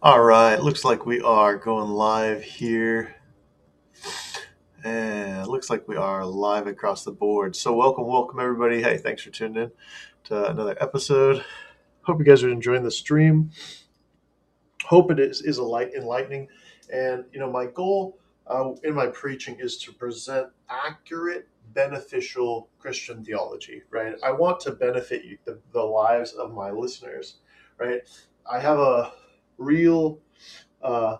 All right, looks like we are going live here. And looks like we are live across the board. So, welcome, welcome, everybody. Hey, thanks for tuning in to another episode. Hope you guys are enjoying the stream. Hope it is, is a light enlightening. And, you know, my goal uh, in my preaching is to present accurate, beneficial Christian theology, right? I want to benefit you, the, the lives of my listeners, right? I have a real uh,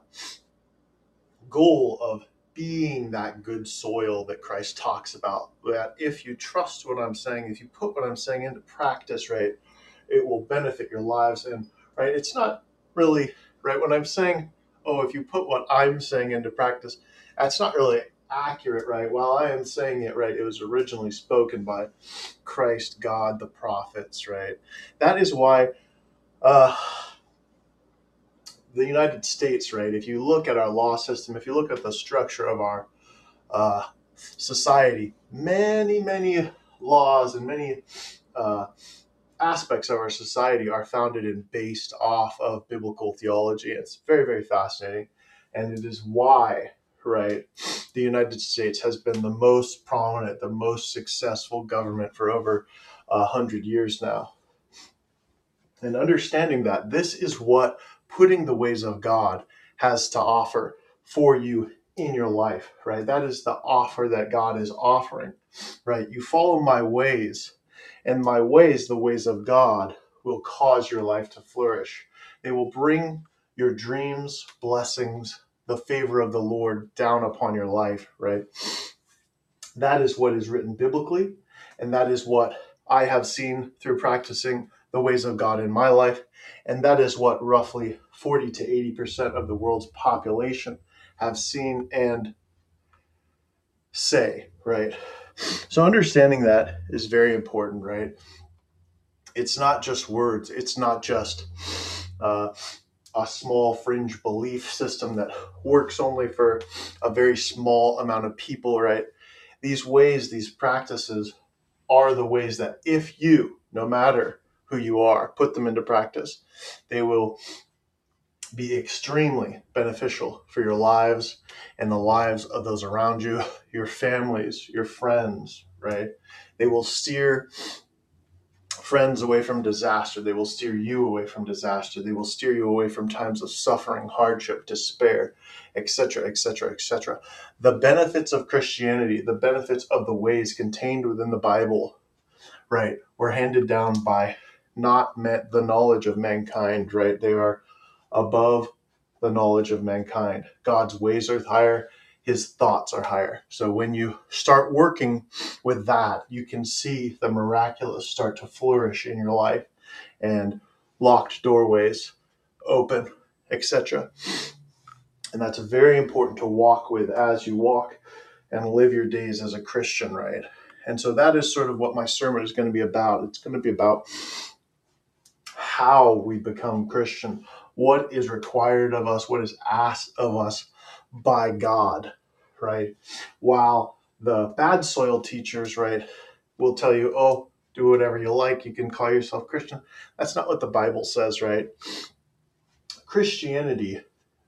goal of being that good soil that Christ talks about. That if you trust what I'm saying, if you put what I'm saying into practice, right, it will benefit your lives. And right, it's not really right when I'm saying, oh, if you put what I'm saying into practice, that's not really accurate, right? While I am saying it right, it was originally spoken by Christ, God, the prophets, right? That is why. Uh, the United States, right, if you look at our law system, if you look at the structure of our uh, society, many, many laws and many uh, aspects of our society are founded and based off of biblical theology. It's very, very fascinating. And it is why, right, the United States has been the most prominent, the most successful government for over a hundred years now. And understanding that this is what putting the ways of God has to offer for you in your life, right? That is the offer that God is offering, right? You follow my ways, and my ways, the ways of God, will cause your life to flourish. They will bring your dreams, blessings, the favor of the Lord down upon your life, right? That is what is written biblically, and that is what I have seen through practicing the ways of God in my life. And that is what roughly 40 to 80% of the world's population have seen and say, right? So understanding that is very important, right? It's not just words, it's not just uh, a small fringe belief system that works only for a very small amount of people, right? These ways, these practices are the ways that if you, no matter who you are, put them into practice, they will be extremely beneficial for your lives and the lives of those around you, your families, your friends, right? They will steer friends away from disaster. They will steer you away from disaster. They will steer you away from times of suffering, hardship, despair, etc., etc., etc. The benefits of Christianity, the benefits of the ways contained within the Bible, right, were handed down by not met the knowledge of mankind, right? They are above the knowledge of mankind. God's ways are higher, his thoughts are higher. So when you start working with that, you can see the miraculous start to flourish in your life and locked doorways open, etc. And that's very important to walk with as you walk and live your days as a Christian, right? And so that is sort of what my sermon is going to be about. It's going to be about how we become Christian, what is required of us, what is asked of us by God, right? While the bad soil teachers, right, will tell you, oh, do whatever you like, you can call yourself Christian. That's not what the Bible says, right? Christianity,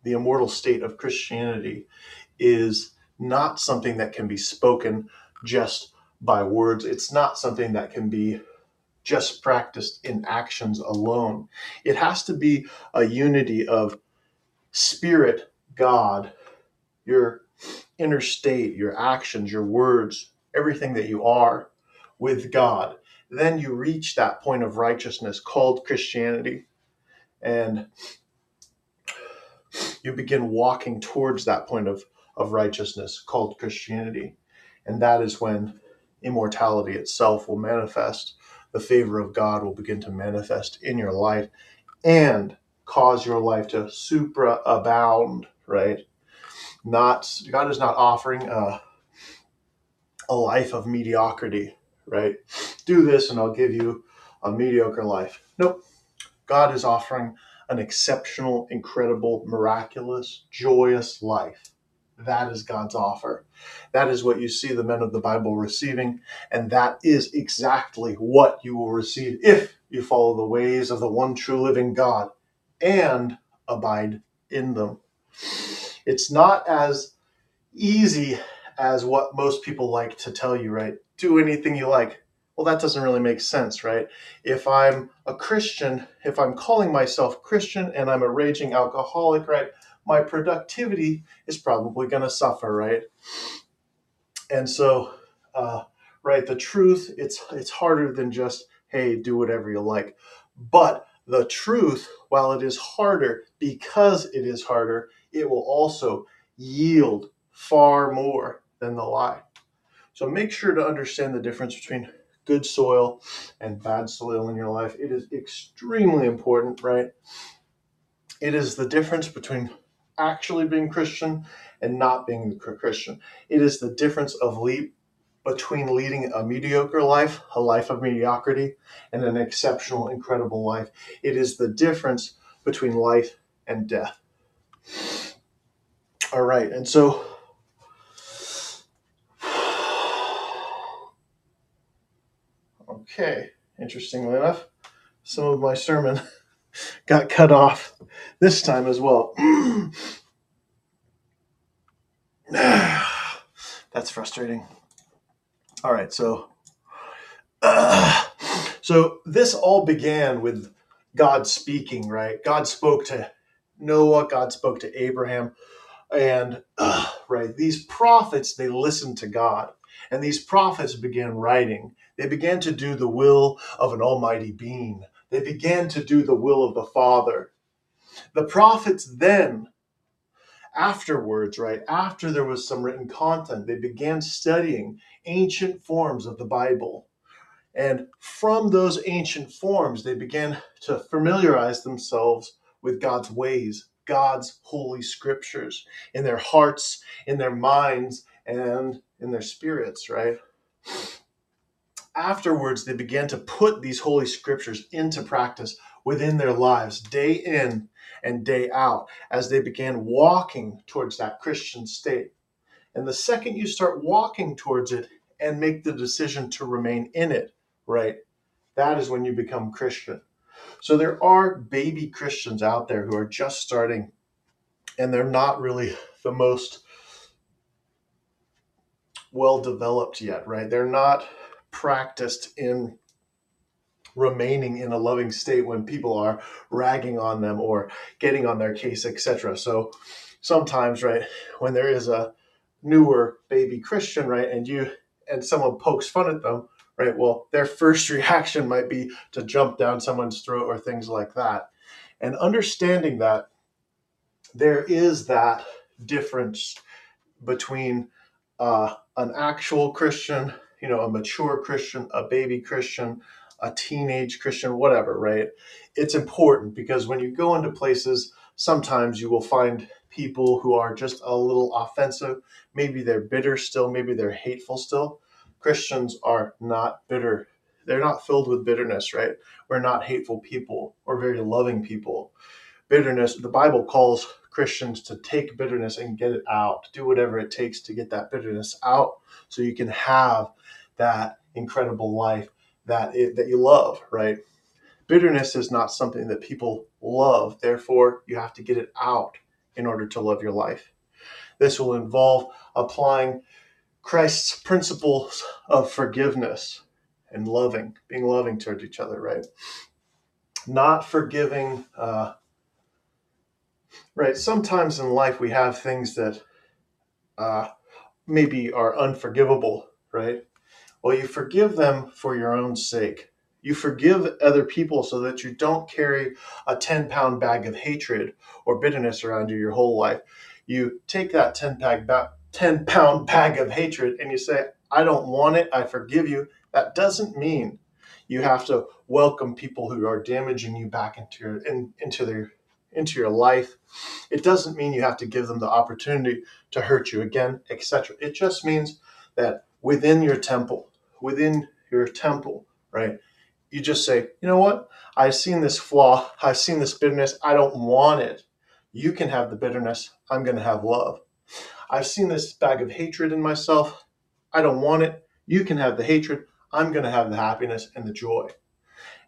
the immortal state of Christianity, is not something that can be spoken just by words. It's not something that can be just practiced in actions alone. It has to be a unity of spirit, God, your inner state, your actions, your words, everything that you are with God. Then you reach that point of righteousness called Christianity. And you begin walking towards that point of, of righteousness called Christianity. And that is when immortality itself will manifest the favor of God will begin to manifest in your life and cause your life to supra abound, right? Not God is not offering a, a life of mediocrity, right? Do this and I'll give you a mediocre life. Nope. God is offering an exceptional, incredible, miraculous, joyous life that is God's offer. That is what you see the men of the Bible receiving, and that is exactly what you will receive if you follow the ways of the one true living God and abide in them. It's not as easy as what most people like to tell you, right? Do anything you like. Well, that doesn't really make sense, right? If I'm a Christian, if I'm calling myself Christian and I'm a raging alcoholic, right, my productivity is probably going to suffer, right? And so, uh, right, the truth it's it's harder than just hey, do whatever you like, but the truth, while it is harder, because it is harder, it will also yield far more than the lie. So make sure to understand the difference between good soil and bad soil in your life. It is extremely important, right? It is the difference between actually being Christian and not being a Christian. It is the difference of leap between leading a mediocre life, a life of mediocrity, and an exceptional, incredible life. It is the difference between life and death. All right, and so okay, interestingly enough, some of my sermon got cut off this time as well. That's frustrating. All right, so uh, so this all began with God speaking, right? God spoke to Noah, God spoke to Abraham, and uh, right, these prophets they listened to God, and these prophets began writing. They began to do the will of an almighty being. They began to do the will of the Father. The prophets then afterwards, right, after there was some written content, they began studying ancient forms of the Bible. And from those ancient forms, they began to familiarize themselves with God's ways, God's holy scriptures in their hearts, in their minds, and in their spirits, right? Afterwards, they began to put these holy scriptures into practice within their lives, day in and day out as they began walking towards that Christian state. And the second you start walking towards it and make the decision to remain in it, right, that is when you become Christian. So there are baby Christians out there who are just starting and they're not really the most well developed yet, right? They're not practiced in remaining in a loving state when people are ragging on them or getting on their case, etc. So sometimes, right, when there is a newer baby Christian, right, and you and someone pokes fun at them, right, well, their first reaction might be to jump down someone's throat or things like that. And understanding that there is that difference between uh, an actual Christian, you know, a mature Christian, a baby Christian, a teenage Christian, whatever, right? It's important because when you go into places, sometimes you will find people who are just a little offensive. Maybe they're bitter still, maybe they're hateful still. Christians are not bitter. They're not filled with bitterness, right? We're not hateful people. We're very loving people. Bitterness, the Bible calls Christians to take bitterness and get it out, do whatever it takes to get that bitterness out so you can have that incredible life that it, that you love, right? Bitterness is not something that people love. Therefore, you have to get it out in order to love your life. This will involve applying Christ's principles of forgiveness and loving, being loving toward each other, right? Not forgiving, uh, right? Sometimes in life we have things that uh, maybe are unforgivable, right? Well, you forgive them for your own sake. You forgive other people so that you don't carry a 10 pound bag of hatred or bitterness around you your whole life. You take that 10 bag, 10 pound bag of hatred and you say, I don't want it. I forgive you. That doesn't mean you have to welcome people who are damaging you back into your in, into their into your life. It doesn't mean you have to give them the opportunity to hurt you again, etc. It just means that within your temple, within your temple, right? You just say, you know what? I've seen this flaw. I've seen this bitterness. I don't want it. You can have the bitterness. I'm going to have love. I've seen this bag of hatred in myself. I don't want it. You can have the hatred. I'm going to have the happiness and the joy.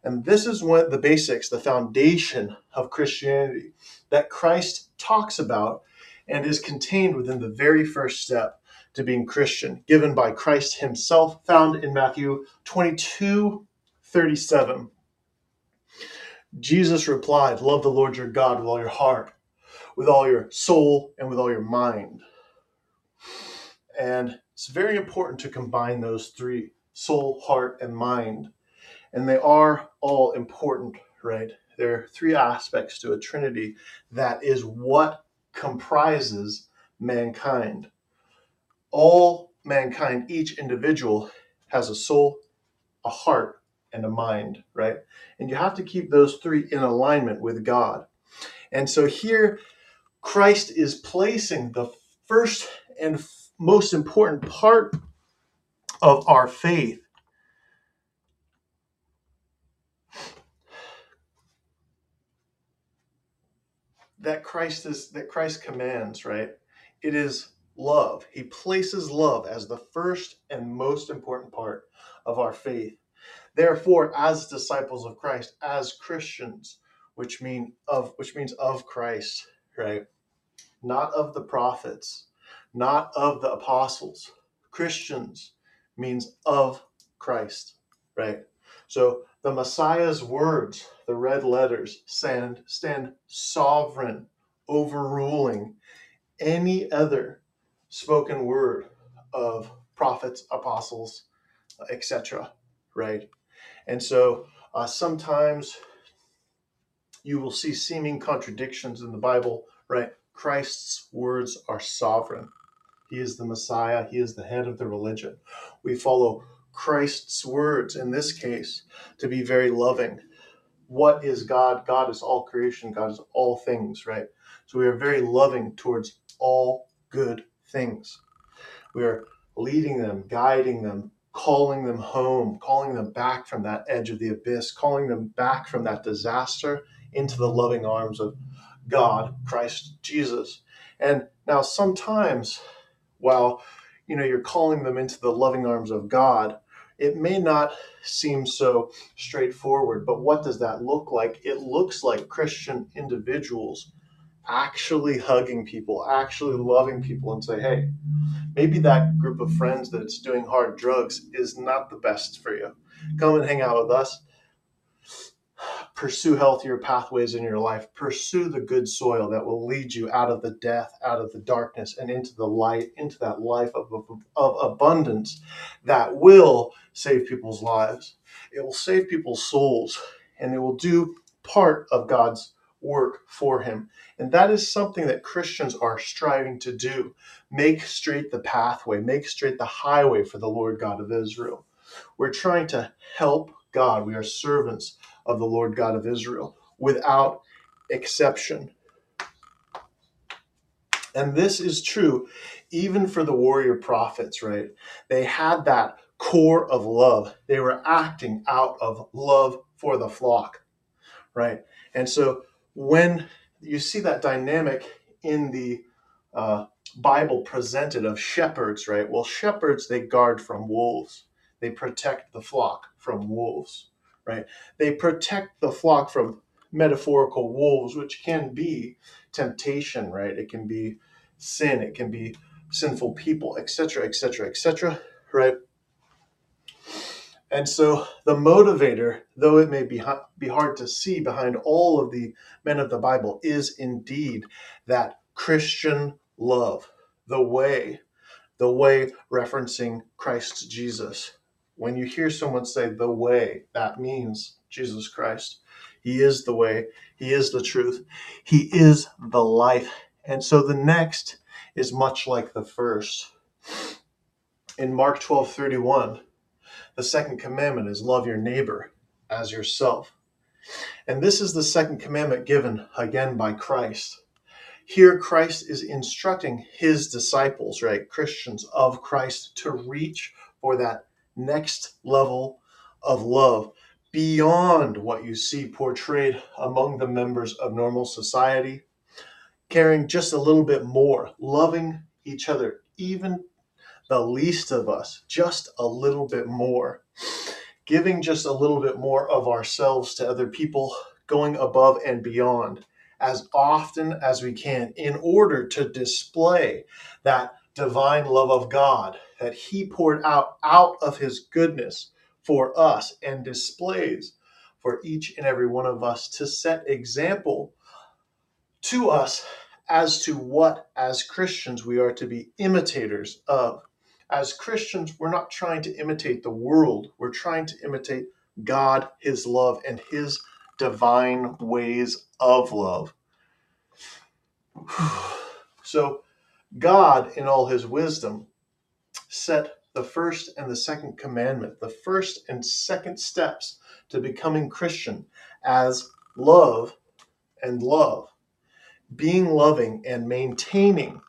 And this is what the basics, the foundation of Christianity that Christ talks about and is contained within the very first step to being Christian, given by Christ himself, found in Matthew 22 37. Jesus replied, Love the Lord your God with all your heart, with all your soul, and with all your mind. And it's very important to combine those three soul, heart, and mind. And they are all important, right? There are three aspects to a trinity that is what comprises mankind. All mankind, each individual, has a soul, a heart, and a mind, right? And you have to keep those three in alignment with God. And so here, Christ is placing the first and most important part of our faith that Christ is that Christ commands, right? It is love. He places love as the first and most important part of our faith. Therefore, as disciples of Christ, as Christians, which mean of which means of Christ, right? Not of the prophets, not of the apostles. Christians means of Christ, right? So the Messiah's words, the red letters, stand, stand sovereign, overruling any other spoken word of prophets, apostles, etc. Right? And so uh, sometimes you will see seeming contradictions in the Bible, right? Christ's words are sovereign. He is the Messiah, He is the head of the religion. We follow Christ's words in this case to be very loving. What is God? God is all creation, God is all things, right? So we are very loving towards all good things. We are leading them, guiding them, calling them home, calling them back from that edge of the abyss, calling them back from that disaster into the loving arms of God, Christ Jesus. And now sometimes while you know you're calling them into the loving arms of God, it may not seem so straightforward, but what does that look like? It looks like Christian individuals actually hugging people, actually loving people, and say, hey, maybe that group of friends that's doing hard drugs is not the best for you. Come and hang out with us pursue healthier pathways in your life. Pursue the good soil that will lead you out of the death out of the darkness and into the light into that life of, of, of, abundance that will save people's lives. It will save people's souls and it will do part of god's work for him. And that is something that christians are striving to do. Make straight the pathway make straight the highway for the lord god of israel. We're trying to help god. We are servants of the Lord God of Israel without exception. And this is true even for the warrior prophets, right? They had that core of love. They were acting out of love for the flock, right? And so when you see that dynamic in the uh, Bible presented of shepherds, right? Well, shepherds, they guard from wolves, they protect the flock from wolves right? They protect the flock from metaphorical wolves, which can be temptation, right? It can be sin, it can be sinful people, etc., etc., etc., right? And so the motivator, though it may be, be hard to see behind all of the men of the Bible, is indeed that Christian love, the way, the way referencing Christ Jesus, when you hear someone say the way, that means Jesus Christ. He is the way, He is the truth, He is the life. And so the next is much like the first. In Mark 12 31, the second commandment is love your neighbor as yourself. And this is the second commandment given again by Christ. Here, Christ is instructing his disciples, right, Christians of Christ, to reach for that next level of love beyond what you see portrayed among the members of normal society, caring just a little bit more, loving each other, even the least of us, just a little bit more, giving just a little bit more of ourselves to other people, going above and beyond as often as we can in order to display that divine love of God that He poured out out of His goodness for us and displays for each and every one of us to set example to us as to what, as Christians, we are to be imitators of. As Christians, we're not trying to imitate the world, we're trying to imitate God, His love, and His divine ways of love. So, God, in all His wisdom, set the first and the second commandment, the first and second steps to becoming Christian as love and love. Being loving and maintaining,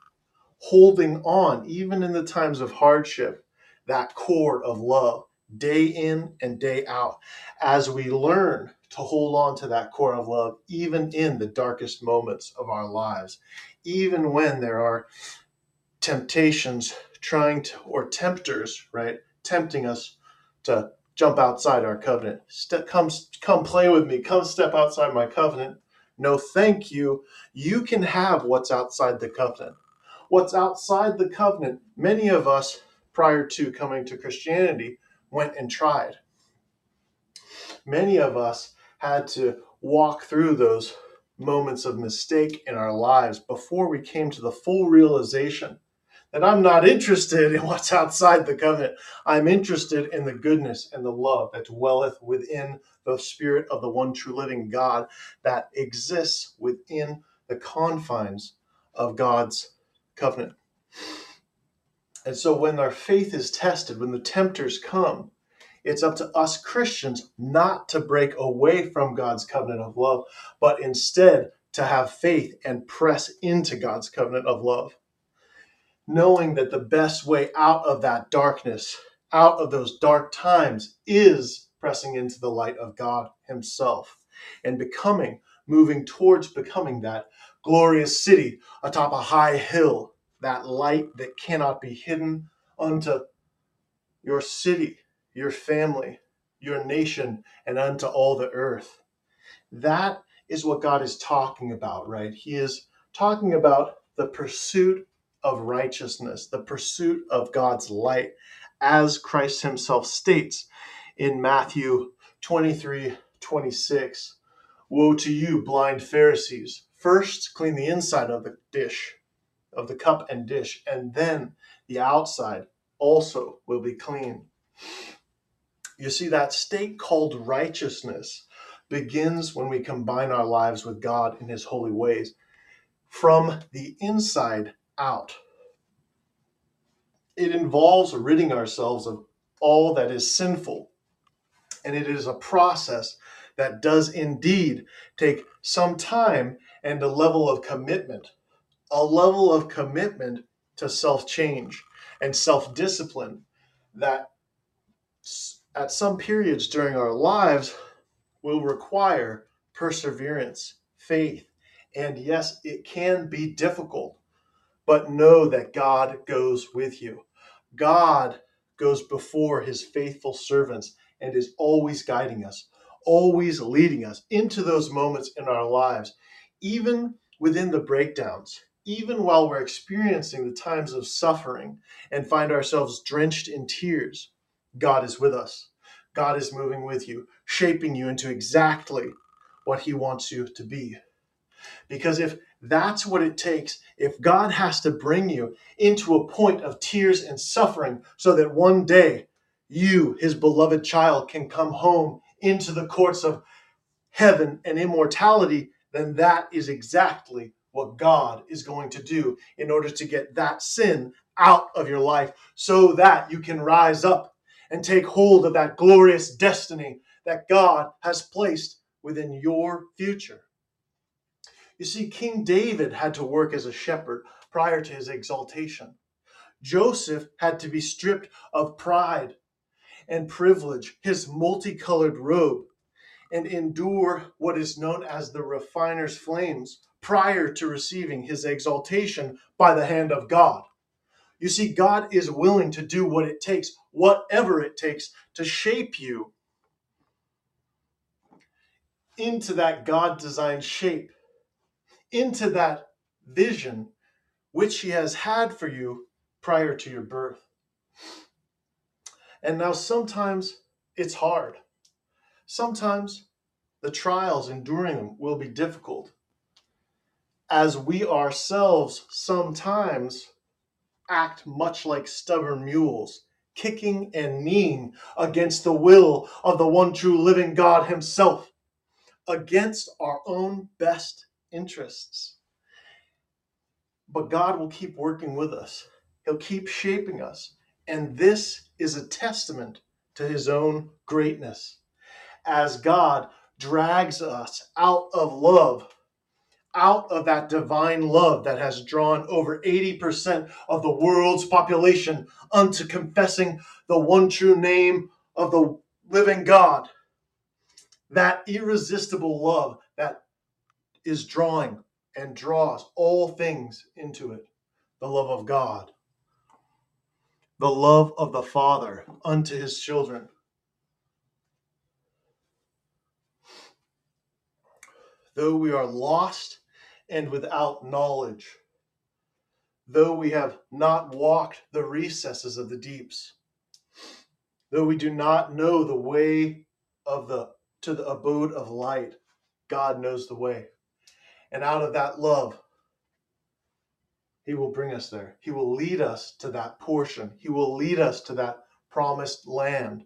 holding on, even in the times of hardship, that core of love, day in and day out, as we learn to hold on to that core of love, even in the darkest moments of our lives, even when there are temptations trying to, or tempters, right, tempting us to jump outside our covenant. Step, come, come play with me. Come step outside my covenant. No, thank you. You can have what's outside the covenant. What's outside the covenant, many of us prior to coming to Christianity went and tried. Many of us had to walk through those moments of mistake in our lives before we came to the full realization that I'm not interested in what's outside the covenant. I'm interested in the goodness and the love that dwelleth within the spirit of the one true living God that exists within the confines of God's covenant. And so when our faith is tested, when the tempters come, it's up to us Christians not to break away from God's covenant of love, but instead to have faith and press into God's covenant of love. Knowing that the best way out of that darkness, out of those dark times, is pressing into the light of God Himself and becoming, moving towards becoming that glorious city atop a high hill, that light that cannot be hidden unto your city, your family, your nation, and unto all the earth. That is what God is talking about, right? He is talking about the pursuit of righteousness, the pursuit of God's light, as Christ himself states in Matthew 23 26. Woe to you, blind Pharisees! First clean the inside of the dish, of the cup and dish, and then the outside also will be clean. You see, that state called righteousness begins when we combine our lives with God in His holy ways. From the inside out. It involves ridding ourselves of all that is sinful. And it is a process that does indeed take some time and a level of commitment, a level of commitment to self change and self discipline that at some periods during our lives will require perseverance, faith, and yes, it can be difficult but know that God goes with you. God goes before his faithful servants and is always guiding us, always leading us into those moments in our lives, even within the breakdowns, even while we're experiencing the times of suffering and find ourselves drenched in tears. God is with us. God is moving with you, shaping you into exactly what he wants you to be. Because if that's what it takes, if God has to bring you into a point of tears and suffering so that one day you, his beloved child, can come home into the courts of heaven and immortality, then that is exactly what God is going to do in order to get that sin out of your life so that you can rise up and take hold of that glorious destiny that God has placed within your future. You see, King David had to work as a shepherd prior to his exaltation. Joseph had to be stripped of pride and privilege, his multicolored robe, and endure what is known as the refiner's flames prior to receiving his exaltation by the hand of God. You see, God is willing to do what it takes, whatever it takes, to shape you into that God designed shape, into that vision which He has had for you prior to your birth. And now sometimes it's hard. Sometimes the trials, enduring them, will be difficult. As we ourselves sometimes act much like stubborn mules, kicking and kneeing against the will of the one true living God Himself, against our own best interests. But God will keep working with us, He'll keep shaping us. And this is a testament to His own greatness. As God drags us out of love out of that divine love that has drawn over 80% of the world's population unto confessing the one true name of the living God. That irresistible love that is drawing and draws all things into it. The love of God, the love of the Father unto his children. Though we are lost and without knowledge, though we have not walked the recesses of the deeps, though we do not know the way of the to the abode of light, God knows the way. And out of that love, he will bring us there. He will lead us to that portion. He will lead us to that promised land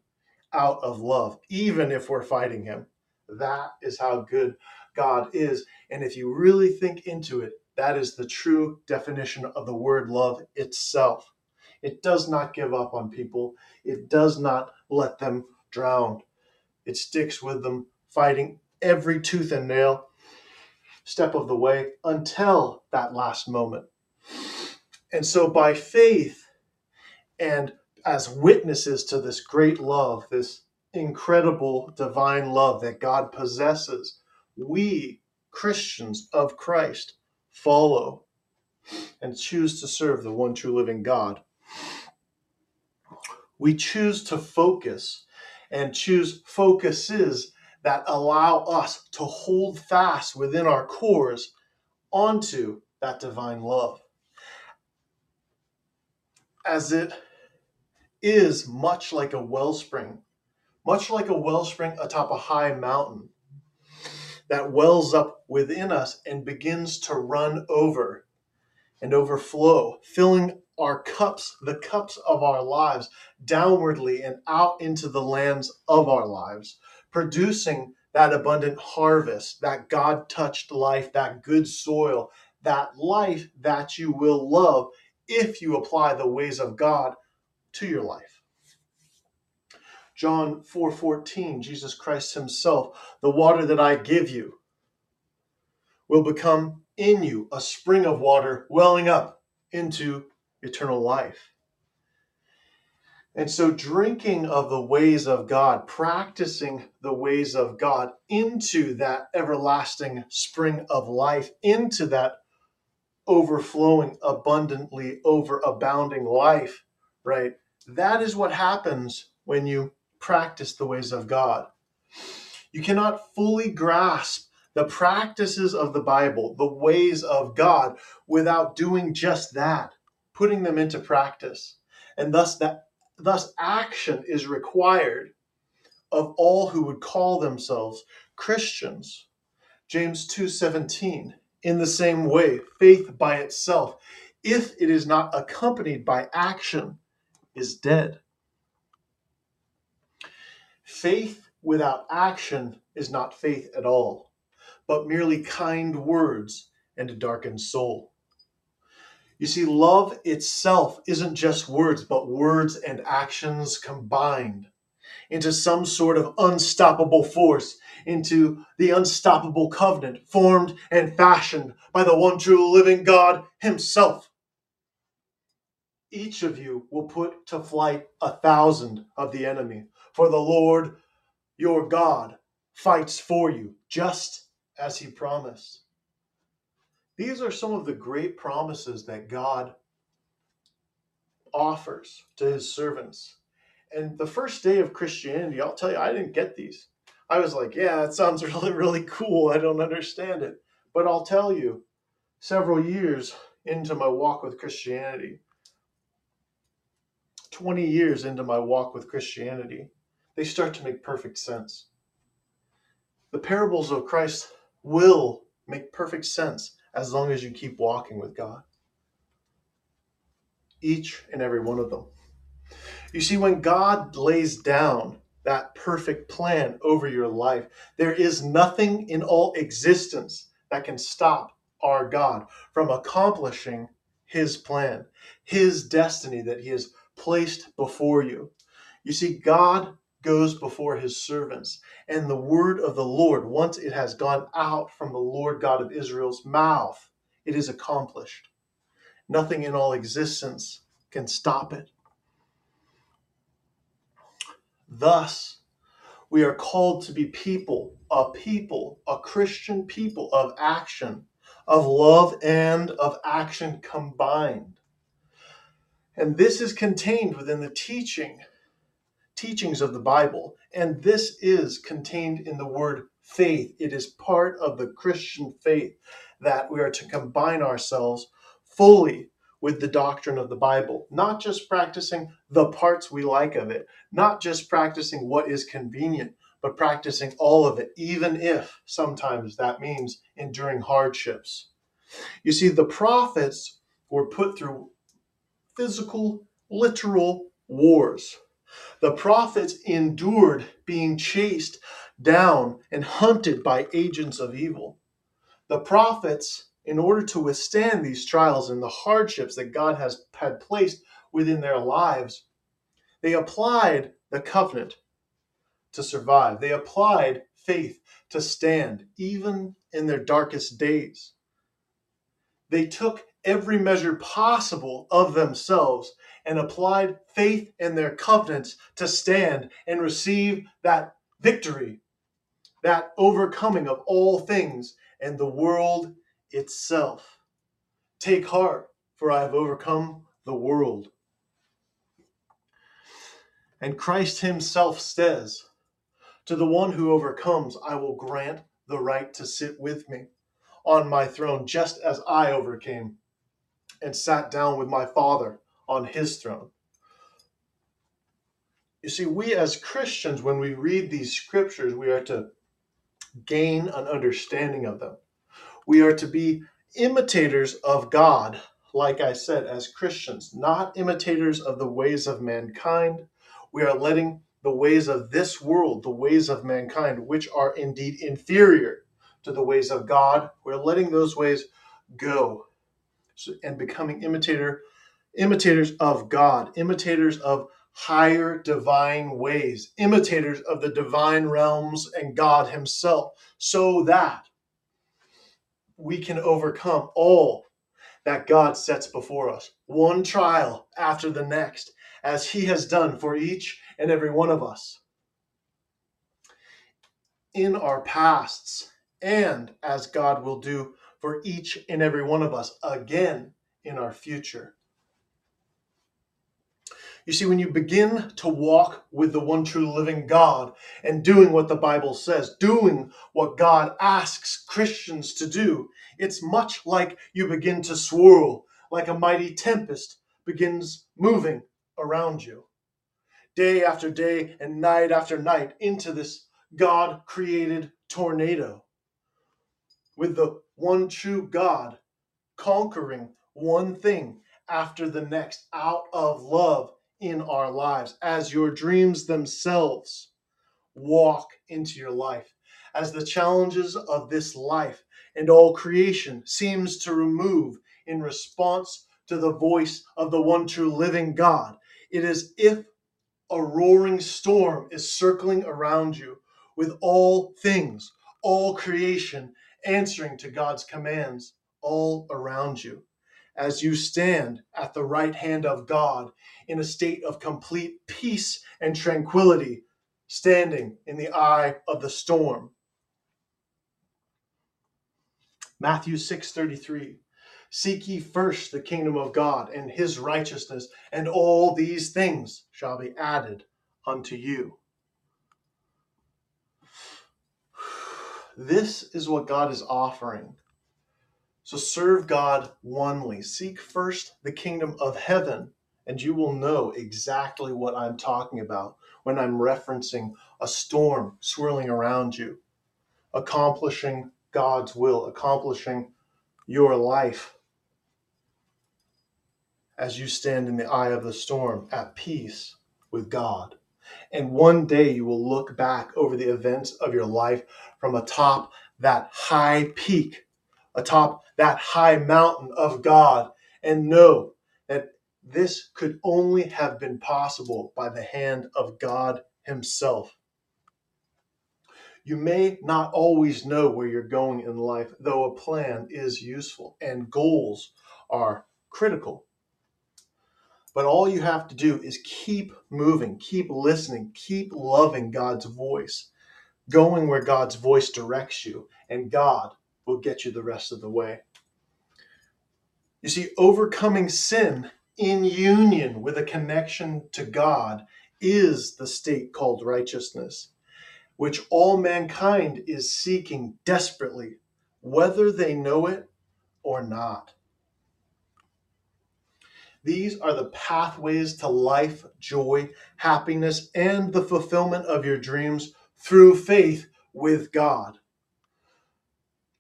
out of love, even if we're fighting him. That is how good God is. And if you really think into it, that is the true definition of the word love itself. It does not give up on people, it does not let them drown. It sticks with them, fighting every tooth and nail, step of the way, until that last moment. And so, by faith and as witnesses to this great love, this incredible divine love that God possesses, we, Christians of Christ, follow and choose to serve the one true living God. We choose to focus and choose focuses that allow us to hold fast within our cores onto that divine love. As it is much like a wellspring, much like a wellspring atop a high mountain that wells up within us and begins to run over and overflow, filling our cups, the cups of our lives, downwardly and out into the lands of our lives, producing that abundant harvest, that God touched life, that good soil, that life that you will love if you apply the ways of God to your life. John 4:14, Jesus Christ himself, the water that I give you will become in you a spring of water welling up into eternal life. And so, drinking of the ways of God, practicing the ways of God into that everlasting spring of life, into that overflowing, abundantly overabounding life, right? That is what happens when you practice the ways of God. You cannot fully grasp the practices of the Bible, the ways of God, without doing just that, putting them into practice. And thus that thus action is required of all who would call themselves Christians. James 2:17 In the same way, faith by itself, if it is not accompanied by action, is dead. Faith without action is not faith at all, but merely kind words and a darkened soul. You see, love itself isn't just words, but words and actions combined into some sort of unstoppable force, into the unstoppable covenant formed and fashioned by the one true living God Himself. Each of you will put to flight a thousand of the enemy, for the Lord your God fights for you, just as he promised. These are some of the great promises that God offers to his servants. And the first day of Christianity, I'll tell you, I didn't get these. I was like, yeah, it sounds really, really cool. I don't understand it. But I'll tell you, several years into my walk with Christianity, 20 years into my walk with Christianity, they start to make perfect sense. The parables of Christ will make perfect sense as long as you keep walking with God. Each and every one of them. You see, when God lays down that perfect plan over your life, there is nothing in all existence that can stop our God from accomplishing his plan, his destiny that he has placed before you. You see, God goes before his servants, and the word of the Lord, once it has gone out from the Lord God of Israel's mouth, it is accomplished. Nothing in all existence can stop it. Thus, we are called to be people, a people, a Christian people of action, of love and of action combined. And this is contained within the teaching, teachings of the Bible. And this is contained in the word faith. It is part of the Christian faith that we are to combine ourselves fully with the doctrine of the Bible, not just practicing the parts we like of it, not just practicing what is convenient, but practicing all of it, even if sometimes that means enduring hardships. You see, the prophets were put through physical, literal wars. The prophets endured being chased down and hunted by agents of evil. The prophets in order to withstand these trials and the hardships that God has had placed within their lives, they applied the covenant to survive. They applied faith to stand, even in their darkest days. They took every measure possible of themselves and applied faith in their covenants to stand and receive that victory, that overcoming of all things and the world itself. Take heart, for I have overcome the world. And Christ himself says, To the one who overcomes, I will grant the right to sit with me on my throne, just as I overcame and sat down with my Father on his throne. You see, we as Christians, when we read these scriptures, we are to gain an understanding of them. We are to be imitators of God, like I said, as Christians, not imitators of the ways of mankind. We are letting the ways of this world, the ways of mankind, which are indeed inferior to the ways of God, we're letting those ways go and becoming imitator imitators of God, imitators of higher divine ways, imitators of the divine realms and God himself, so that we can overcome all that God sets before us, one trial after the next, as He has done for each and every one of us. In our pasts, and as God will do for each and every one of us again in our future. You see, when you begin to walk with the one true living God and doing what the Bible says, doing what God asks Christians to do, it's much like you begin to swirl, like a mighty tempest begins moving around you. Day after day and night after night into this God created tornado with the one true God conquering one thing after the next out of love in our lives as your dreams themselves walk into your life as the challenges of this life and all creation seems to remove in response to the voice of the one true living God. It is if a roaring storm is circling around you with all things, all creation answering to God's commands all around you as you stand at the right hand of God in a state of complete peace and tranquility, standing in the eye of the storm. Matthew 6:33 Seek ye first the kingdom of God and his righteousness and all these things shall be added unto you. This is what God is offering. So serve God onely. Seek first the kingdom of heaven, and you will know exactly what I'm talking about when I'm referencing a storm swirling around you, accomplishing God's will, accomplishing your life as you stand in the eye of the storm at peace with God. And one day you will look back over the events of your life from atop that high peak, atop that high mountain of God, and know that this could only have been possible by the hand of God Himself. You may not always know where you're going in life, though a plan is useful and goals are critical. But all you have to do is keep moving, keep listening, keep loving God's voice, going where God's voice directs you, and God will get you the rest of the way. You see, overcoming sin in union with a connection to God is the state called righteousness, which all mankind is seeking desperately, whether they know it or not. These are the pathways to life, joy, happiness, and the fulfillment of your dreams through faith with God.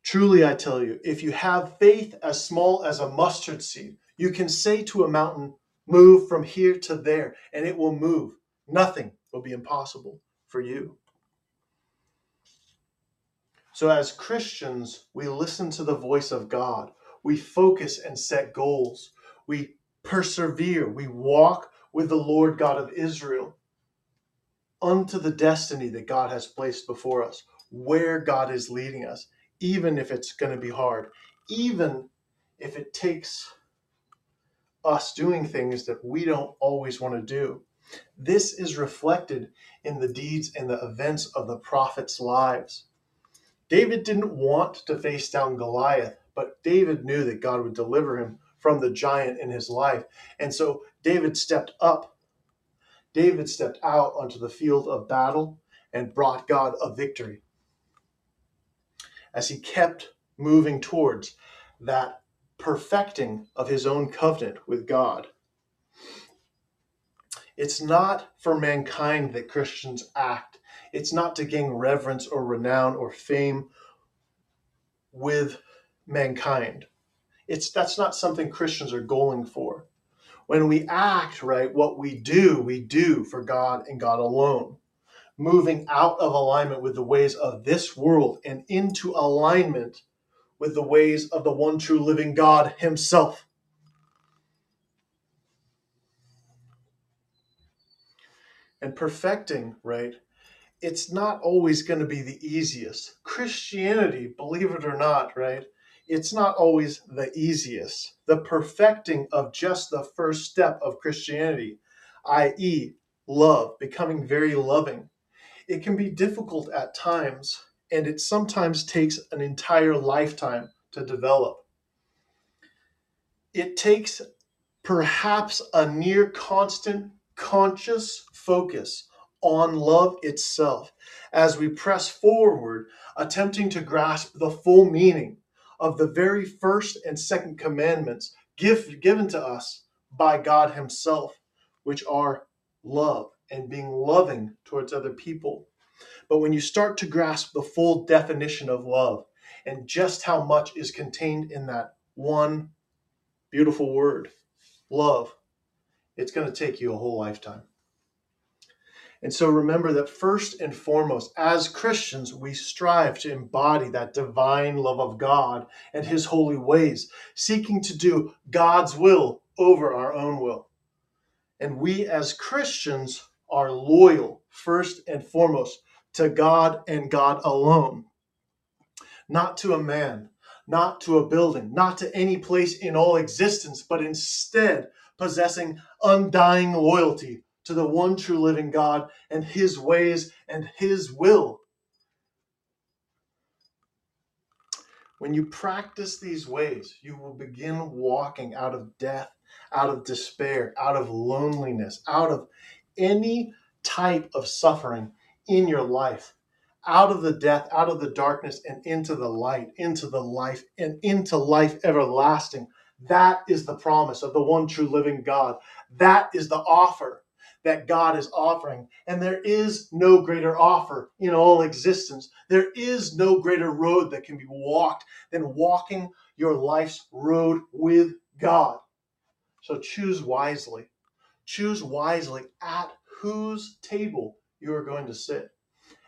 Truly, I tell you, if you have faith as small as a mustard seed, you can say to a mountain, Move from here to there, and it will move. Nothing will be impossible for you. So, as Christians, we listen to the voice of God. We focus and set goals. We persevere, we walk with the Lord God of Israel unto the destiny that God has placed before us, where God is leading us, even if it's going to be hard, even if it takes us doing things that we don't always want to do. This is reflected in the deeds and the events of the prophets' lives. David didn't want to face down Goliath, but David knew that God would deliver him from the giant in his life. And so David stepped up. David stepped out onto the field of battle and brought God a victory. As he kept moving towards that perfecting of his own covenant with God. It's not for mankind that Christians act. It's not to gain reverence or renown or fame with mankind. It's that's not something Christians are going for. When we act right, what we do, we do for God and God alone. Moving out of alignment with the ways of this world and into alignment with the ways of the one true living God Himself. And perfecting, right? It's not always going to be the easiest. Christianity, believe it or not, right? it's not always the easiest. The perfecting of just the first step of Christianity, i.e., love, becoming very loving, it can be difficult at times, and it sometimes takes an entire lifetime to develop. It takes perhaps a near constant conscious focus on love itself as we press forward, attempting to grasp the full meaning of the very first and second commandments give, given to us by God Himself, which are love and being loving towards other people. But when you start to grasp the full definition of love and just how much is contained in that one beautiful word, love, it's going to take you a whole lifetime. And so remember that first and foremost, as Christians, we strive to embody that divine love of God and His holy ways, seeking to do God's will over our own will. And we as Christians are loyal, first and foremost, to God and God alone, not to a man, not to a building, not to any place in all existence, but instead possessing undying loyalty to the one true living God and his ways and his will. When you practice these ways, you will begin walking out of death, out of despair, out of loneliness, out of any type of suffering in your life, out of the death, out of the darkness, and into the light, into the life, and into life everlasting. That is the promise of the one true living God. That is the offer that God is offering. And there is no greater offer in all existence. There is no greater road that can be walked than walking your life's road with God. So choose wisely. Choose wisely at whose table you are going to sit,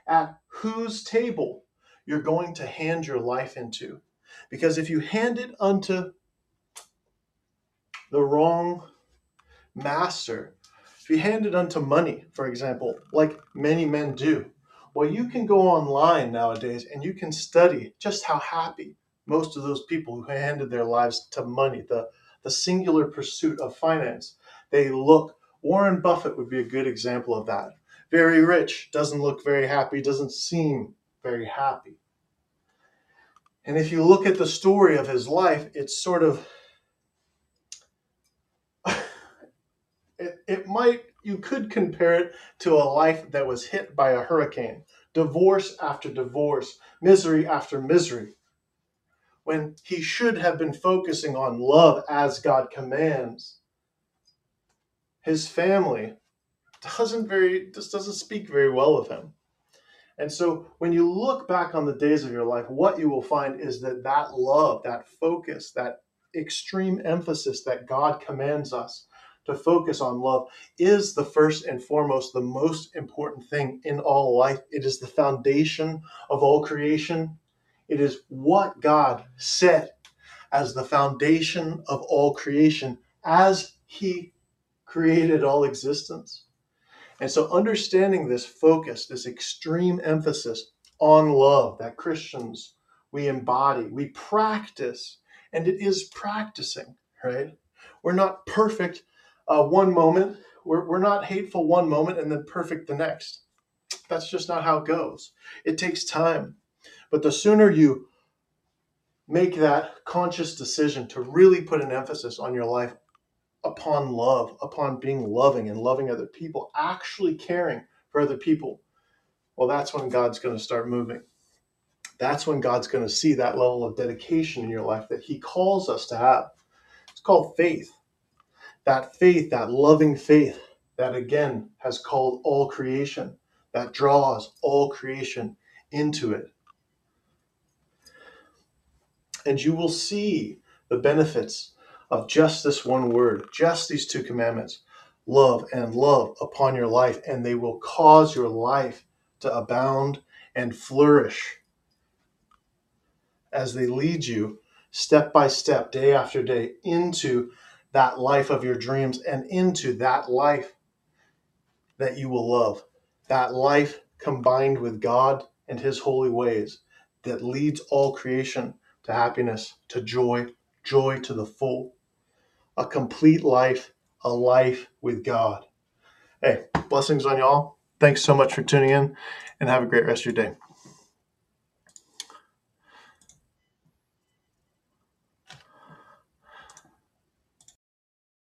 at whose table you're going to hand your life into. Because if you hand it unto the wrong master, if you hand it unto money, for example, like many men do, well, you can go online nowadays and you can study just how happy most of those people who handed their lives to money, the, the singular pursuit of finance, they look. Warren Buffett would be a good example of that. Very rich, doesn't look very happy, doesn't seem very happy. And if you look at the story of his life, it's sort of it, it might you could compare it to a life that was hit by a hurricane divorce after divorce misery after misery when he should have been focusing on love as god commands his family doesn't very just doesn't speak very well of him and so when you look back on the days of your life what you will find is that that love that focus that extreme emphasis that god commands us to focus on love is the first and foremost, the most important thing in all life. It is the foundation of all creation. It is what God set as the foundation of all creation as He created all existence. And so, understanding this focus, this extreme emphasis on love that Christians we embody, we practice, and it is practicing, right? We're not perfect uh, one moment. We're, we're not hateful one moment and then perfect the next. That's just not how it goes. It takes time. But the sooner you make that conscious decision to really put an emphasis on your life upon love, upon being loving and loving other people, actually caring for other people, well, that's when God's going to start moving. That's when God's going to see that level of dedication in your life that He calls us to have. It's called faith that faith, that loving faith that again has called all creation, that draws all creation into it. And you will see the benefits of just this one word, just these two commandments love and love upon your life, and they will cause your life to abound and flourish as they lead you step by step, day after day, into that life of your dreams and into that life that you will love. That life combined with God and His holy ways that leads all creation to happiness, to joy, joy to the full. A complete life, a life with God. Hey, blessings on y'all. Thanks so much for tuning in and have a great rest of your day.